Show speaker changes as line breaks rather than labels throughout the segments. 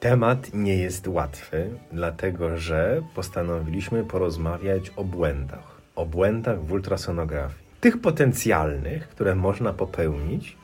Temat nie jest łatwy, dlatego że postanowiliśmy porozmawiać o błędach. O błędach w ultrasonografii. Tych potencjalnych, które można popełnić,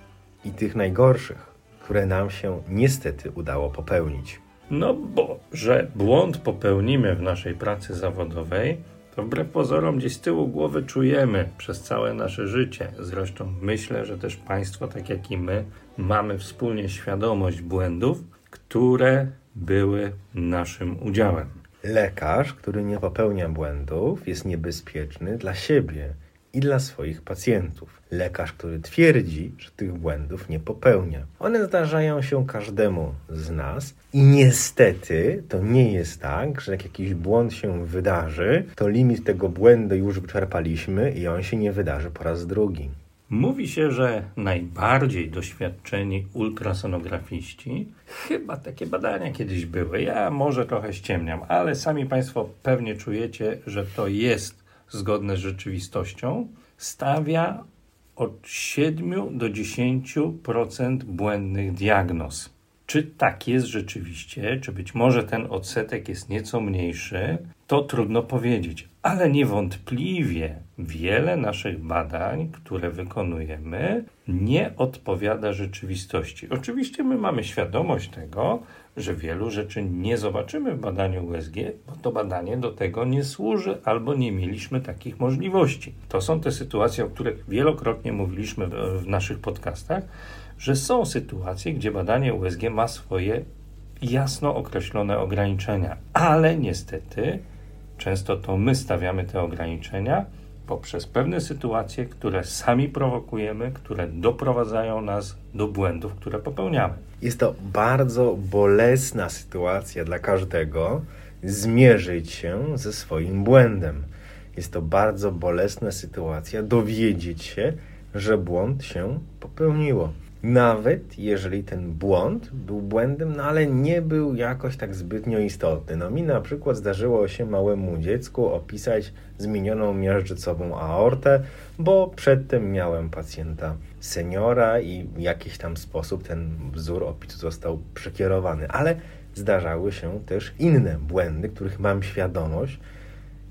i tych najgorszych, które nam się niestety udało popełnić.
No bo, że błąd popełnimy w naszej pracy zawodowej, to wbrew pozorom gdzieś z tyłu głowy czujemy przez całe nasze życie. Zresztą myślę, że też Państwo, tak jak i my, mamy wspólnie świadomość błędów, które były naszym udziałem.
Lekarz, który nie popełnia błędów, jest niebezpieczny dla siebie i dla swoich pacjentów. Lekarz, który twierdzi, że tych błędów nie popełnia. One zdarzają się każdemu z nas i niestety to nie jest tak, że jak jakiś błąd się wydarzy, to limit tego błędu już wyczerpaliśmy i on się nie wydarzy po raz drugi.
Mówi się, że najbardziej doświadczeni ultrasonografiści, chyba takie badania kiedyś były, ja może trochę ściemniam, ale sami Państwo pewnie czujecie, że to jest zgodne z rzeczywistością, stawia od 7 do 10% błędnych diagnoz. Czy tak jest rzeczywiście, czy być może ten odsetek jest nieco mniejszy, to trudno powiedzieć, ale niewątpliwie wiele naszych badań, które wykonujemy, nie odpowiada rzeczywistości. Oczywiście my mamy świadomość tego, że wielu rzeczy nie zobaczymy w badaniu USG, bo to badanie do tego nie służy albo nie mieliśmy takich możliwości. To są te sytuacje, o których wielokrotnie mówiliśmy w, naszych podcastach, że są sytuacje, gdzie badanie USG ma swoje jasno określone ograniczenia, ale niestety często to my stawiamy te ograniczenia poprzez pewne sytuacje, które sami prowokujemy, które doprowadzają nas do błędów, które popełniamy.
Jest to bardzo bolesna sytuacja dla każdego zmierzyć się ze swoim błędem. Jest to bardzo bolesna sytuacja dowiedzieć się, że błąd się popełniło. Nawet jeżeli ten błąd był błędem, no ale nie był jakoś tak zbytnio istotny. No mi na przykład zdarzyło się małemu dziecku opisać zmienioną miażdżycową aortę, bo przedtem miałem pacjenta seniora i w jakiś tam sposób ten wzór opisu został przekierowany. Ale zdarzały się też inne błędy, których mam świadomość,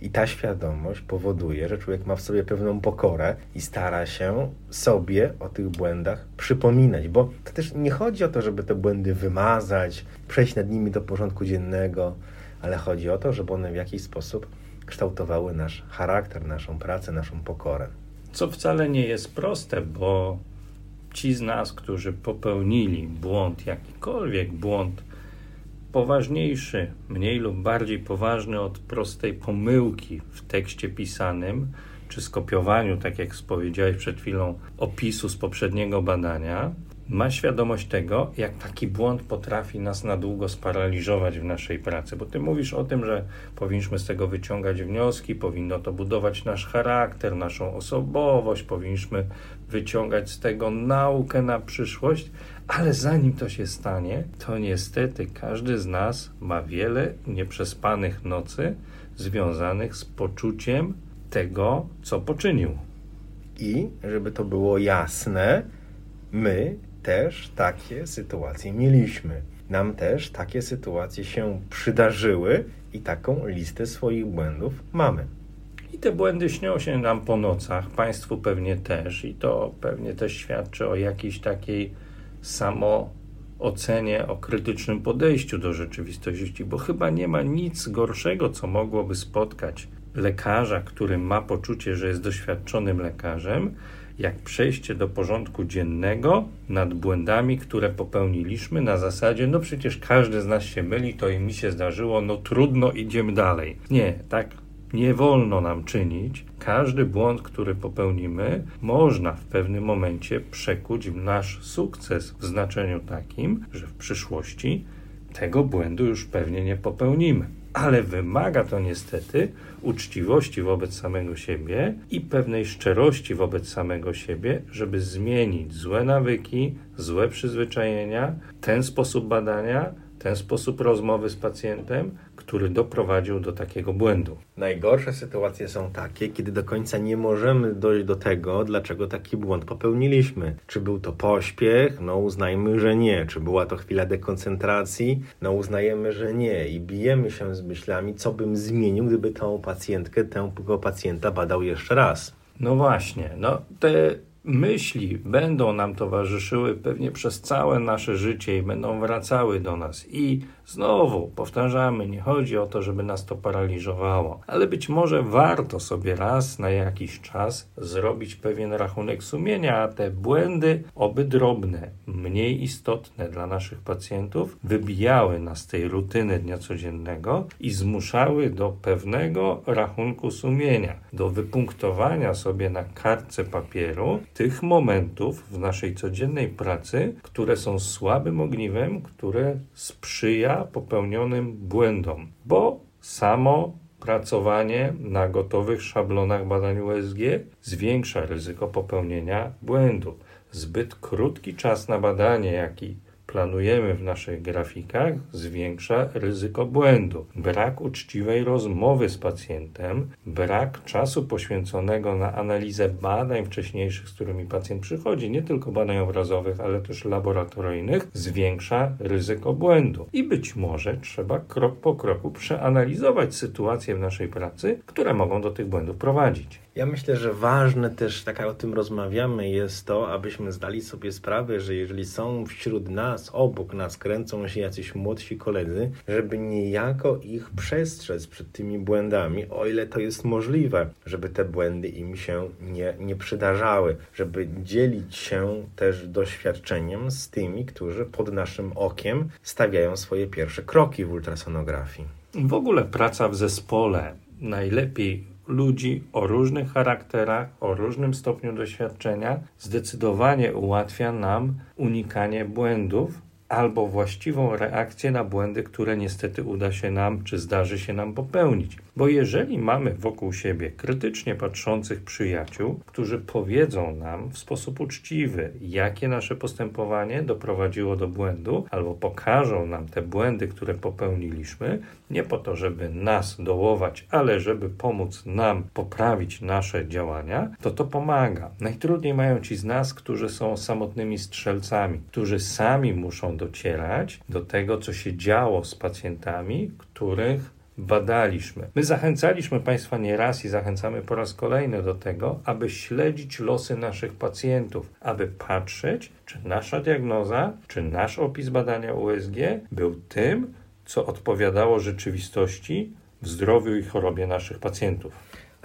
i ta świadomość powoduje, że człowiek ma w sobie pewną pokorę i stara się sobie o tych błędach przypominać, bo to też nie chodzi o to, żeby te błędy wymazać, przejść nad nimi do porządku dziennego, ale chodzi o to, żeby one w jakiś sposób kształtowały nasz charakter, naszą pracę, naszą pokorę.
Co wcale nie jest proste, bo ci z nas, którzy popełnili błąd, jakikolwiek błąd, poważniejszy, mniej lub bardziej poważny od prostej pomyłki w tekście pisanym, czy skopiowaniu, tak jak powiedziałeś przed chwilą, opisu z poprzedniego badania, ma świadomość tego, jak taki błąd potrafi nas na długo sparaliżować w naszej pracy. Bo ty mówisz o tym, że powinniśmy z tego wyciągać wnioski, powinno to budować nasz charakter, naszą osobowość, powinniśmy wyciągać z tego naukę na przyszłość, ale zanim to się stanie, to niestety każdy z nas ma wiele nieprzespanych nocy związanych z poczuciem tego, co poczynił.
I żeby to było jasne, my też takie sytuacje mieliśmy. Nam też takie sytuacje się przydarzyły i taką listę swoich błędów mamy.
I te błędy śnią się nam po nocach, Państwu pewnie też, i to pewnie też świadczy o jakiejś takiej samo ocenie, o krytycznym podejściu do rzeczywistości, bo chyba nie ma nic gorszego, co mogłoby spotkać lekarza, który ma poczucie, że jest doświadczonym lekarzem, jak przejście do porządku dziennego nad błędami, które popełniliśmy na zasadzie, no przecież każdy z nas się myli, to i mi się zdarzyło, no trudno, idziemy dalej. Nie, tak nie wolno nam czynić. Każdy błąd, który popełnimy, można w pewnym momencie przekuć w nasz sukces w znaczeniu takim, że w przyszłości tego błędu już pewnie nie popełnimy. ale wymaga to niestety uczciwości wobec samego siebie i pewnej szczerości wobec samego siebie, żeby zmienić złe nawyki, złe przyzwyczajenia, ten sposób badania, ten sposób rozmowy z pacjentem, który doprowadził do takiego błędu.
Najgorsze sytuacje są takie, kiedy do końca nie możemy dojść do tego, dlaczego taki błąd popełniliśmy. Czy był to pośpiech? No uznajmy, że nie. Czy była to chwila dekoncentracji? No uznajemy, że nie. I bijemy się z myślami, co bym zmienił, gdyby tą pacjentkę, tego pacjenta badał jeszcze raz.
No właśnie, no te myśli będą nam towarzyszyły pewnie przez całe nasze życie i będą wracały do nas. I znowu powtarzamy, nie chodzi o to, żeby nas to paraliżowało, ale być może warto sobie raz na jakiś czas zrobić pewien rachunek sumienia, a te błędy, oby drobne, mniej istotne dla naszych pacjentów, wybijały nas z tej rutyny dnia codziennego i zmuszały do pewnego rachunku sumienia, do wypunktowania sobie na kartce papieru tych momentów w naszej codziennej pracy, które są słabym ogniwem, które sprzyja popełnionym błędom, bo samo pracowanie na gotowych szablonach badań USG zwiększa ryzyko popełnienia błędów. Zbyt krótki czas na badanie, jaki planujemy w naszych grafikach, zwiększa ryzyko błędu. Brak uczciwej rozmowy z pacjentem, brak czasu poświęconego na analizę badań wcześniejszych, z którymi pacjent przychodzi, nie tylko badań obrazowych, ale też laboratoryjnych, zwiększa ryzyko błędu. I być może trzeba krok po kroku przeanalizować sytuacje w naszej pracy, które mogą do tych błędów prowadzić.
Ja myślę, że ważne też, tak jak o tym rozmawiamy, jest to, abyśmy zdali sobie sprawę, że jeżeli są wśród nas, obok nas kręcą się jacyś młodsi koledzy, żeby niejako ich przestrzec przed tymi błędami, o ile to jest możliwe, żeby te błędy im się nie, nie przydarzały, żeby dzielić się też doświadczeniem z tymi, którzy pod naszym okiem stawiają swoje pierwsze kroki w ultrasonografii.
W ogóle praca w zespole najlepiej ludzi o różnych charakterach, o różnym stopniu doświadczenia, zdecydowanie ułatwia nam unikanie błędów albo właściwą reakcję na błędy, które niestety uda się nam czy zdarzy się nam popełnić. Bo jeżeli mamy wokół siebie krytycznie patrzących przyjaciół, którzy powiedzą nam w sposób uczciwy, jakie nasze postępowanie doprowadziło do błędu, albo pokażą nam te błędy, które popełniliśmy, nie po to, żeby nas dołować, ale żeby pomóc nam poprawić nasze działania, to to pomaga. Najtrudniej mają ci z nas, którzy są samotnymi strzelcami, którzy sami muszą docierać do tego, co się działo z pacjentami, których badaliśmy. My zachęcaliśmy Państwa nieraz i zachęcamy po raz kolejny do tego, aby śledzić losy naszych pacjentów, aby patrzeć, czy nasza diagnoza, czy nasz opis badania USG był tym, co odpowiadało rzeczywistości w zdrowiu i chorobie naszych pacjentów.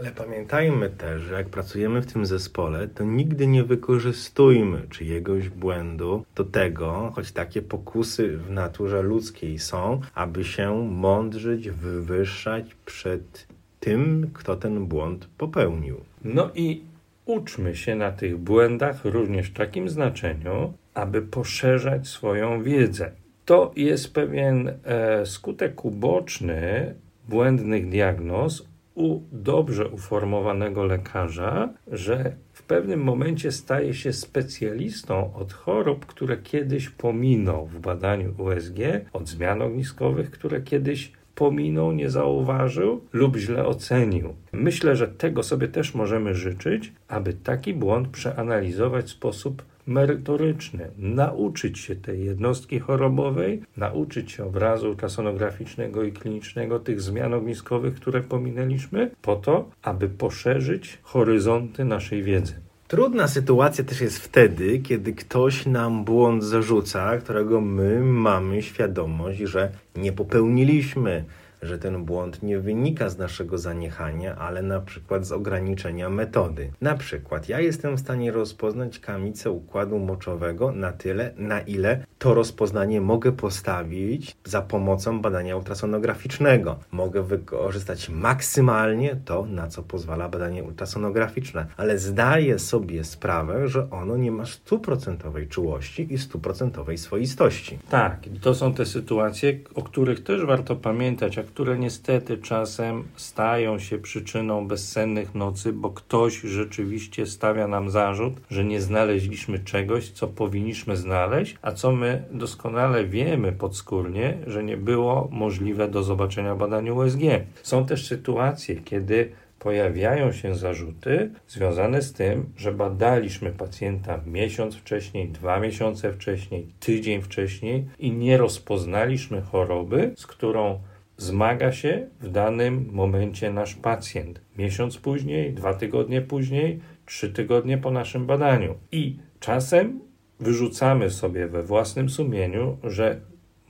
Ale pamiętajmy też, że jak pracujemy w tym zespole, to nigdy nie wykorzystujmy czyjegoś błędu do tego, choć takie pokusy w naturze ludzkiej są, aby się mądrzyć, wywyższać przed tym, kto ten błąd popełnił.
No i uczmy się na tych błędach również w takim znaczeniu, aby poszerzać swoją wiedzę. To jest pewien e, skutek uboczny błędnych diagnoz u dobrze uformowanego lekarza, że w pewnym momencie staje się specjalistą od chorób, które kiedyś pominął w badaniu USG, od zmian ogniskowych, które kiedyś pominął, nie zauważył lub źle ocenił. Myślę, że tego sobie też możemy życzyć, aby taki błąd przeanalizować w sposób merytoryczny, nauczyć się tej jednostki chorobowej, nauczyć się obrazu ultrasonograficznego i klinicznego, tych zmian ogniskowych, które pominęliśmy, po to, aby poszerzyć horyzonty naszej wiedzy.
Trudna sytuacja też jest wtedy, kiedy ktoś nam błąd zarzuca, którego my mamy świadomość, że nie popełniliśmy że ten błąd nie wynika z naszego zaniechania, ale na przykład z ograniczenia metody. Na przykład ja jestem w stanie rozpoznać kamicę układu moczowego na tyle, na ile to rozpoznanie mogę postawić za pomocą badania ultrasonograficznego. Mogę wykorzystać maksymalnie to, na co pozwala badanie ultrasonograficzne, ale zdaję sobie sprawę, że ono nie ma stuprocentowej czułości i stuprocentowej swoistości.
Tak, to są te sytuacje, o których też warto pamiętać, jak które niestety czasem stają się przyczyną bezsennych nocy, bo ktoś rzeczywiście stawia nam zarzut, że nie znaleźliśmy czegoś, co powinniśmy znaleźć, a co my doskonale wiemy podskórnie, że nie było możliwe do zobaczenia badaniu USG. Są też sytuacje, kiedy pojawiają się zarzuty związane z tym, że badaliśmy pacjenta miesiąc wcześniej, dwa miesiące wcześniej, tydzień wcześniej i nie rozpoznaliśmy choroby, z którą zmaga się w danym momencie nasz pacjent. Miesiąc później, dwa tygodnie później, trzy tygodnie po naszym badaniu. I czasem wyrzucamy sobie we własnym sumieniu, że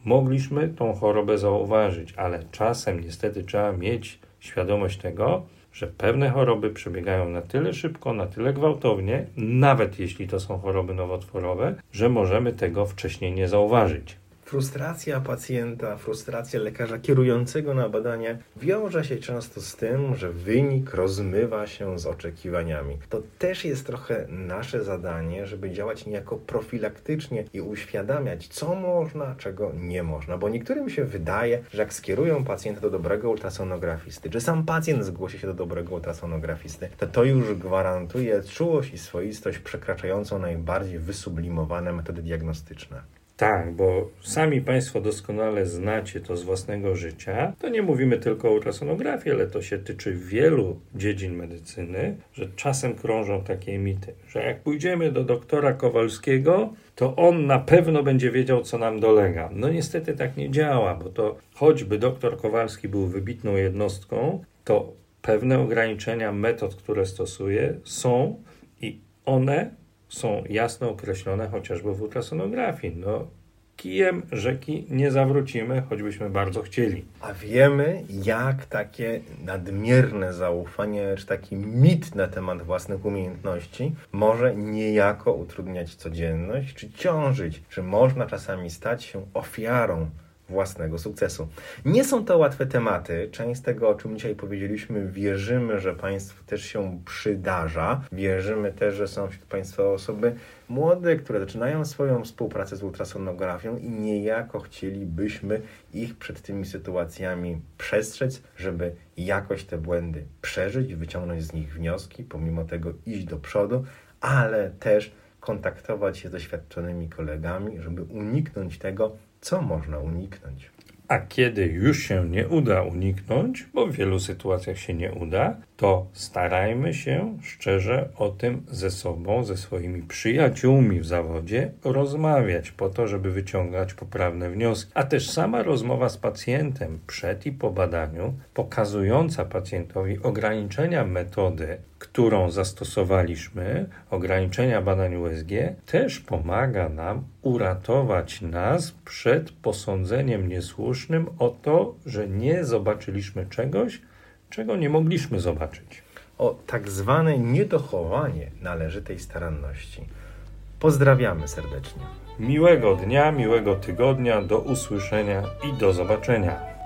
mogliśmy tą chorobę zauważyć, ale czasem niestety trzeba mieć świadomość tego, że pewne choroby przebiegają na tyle szybko, na tyle gwałtownie, nawet jeśli to są choroby nowotworowe, że możemy tego wcześniej nie zauważyć.
Frustracja pacjenta, frustracja lekarza kierującego na badanie wiąże się często z tym, że wynik rozmywa się z oczekiwaniami. To też jest trochę nasze zadanie, żeby działać niejako profilaktycznie i uświadamiać, co można, czego nie można. Bo niektórym się wydaje, że jak skierują pacjenta do dobrego ultrasonografisty, czy sam pacjent zgłosi się do dobrego ultrasonografisty, to to już gwarantuje czułość i swoistość przekraczającą najbardziej wysublimowane metody diagnostyczne.
Tak, bo sami Państwo doskonale znacie to z własnego życia. To nie mówimy tylko o ultrasonografii, ale to się tyczy wielu dziedzin medycyny, że czasem krążą takie mity, że jak pójdziemy do doktora Kowalskiego, to on na pewno będzie wiedział, co nam dolega. No niestety tak nie działa, bo to choćby doktor Kowalski był wybitną jednostką, to pewne ograniczenia metod, które stosuje, są i one są jasno określone chociażby w ultrasonografii. No, kijem rzeki nie zawrócimy, choćbyśmy bardzo chcieli.
A wiemy, jak takie nadmierne zaufanie, czy taki mit na temat własnych umiejętności może niejako utrudniać codzienność, czy ciążyć, czy można czasami stać się ofiarą własnego sukcesu. Nie są to łatwe tematy. Część z tego, o czym dzisiaj powiedzieliśmy, wierzymy, że Państwu też się przydarza. Wierzymy też, że są wśród Państwa osoby młode, które zaczynają swoją współpracę z ultrasonografią i niejako chcielibyśmy ich przed tymi sytuacjami przestrzec, żeby jakoś te błędy przeżyć, wyciągnąć z nich wnioski, pomimo tego iść do przodu, ale też kontaktować się z doświadczonymi kolegami, żeby uniknąć tego, co można uniknąć?
A kiedy już się nie uda uniknąć, bo w wielu sytuacjach się nie uda, to starajmy się szczerze o tym ze sobą, ze swoimi przyjaciółmi w zawodzie rozmawiać, po to, żeby wyciągać poprawne wnioski. A też sama rozmowa z pacjentem przed i po badaniu, pokazująca pacjentowi ograniczenia metody, którą zastosowaliśmy, ograniczenia badań USG, też pomaga nam uratować nas przed posądzeniem niesłusznym o to, że nie zobaczyliśmy czegoś, czego nie mogliśmy zobaczyć.
O tak zwane niedochowanie należytej staranności. Pozdrawiamy serdecznie.
Miłego dnia, miłego tygodnia, do usłyszenia i do zobaczenia.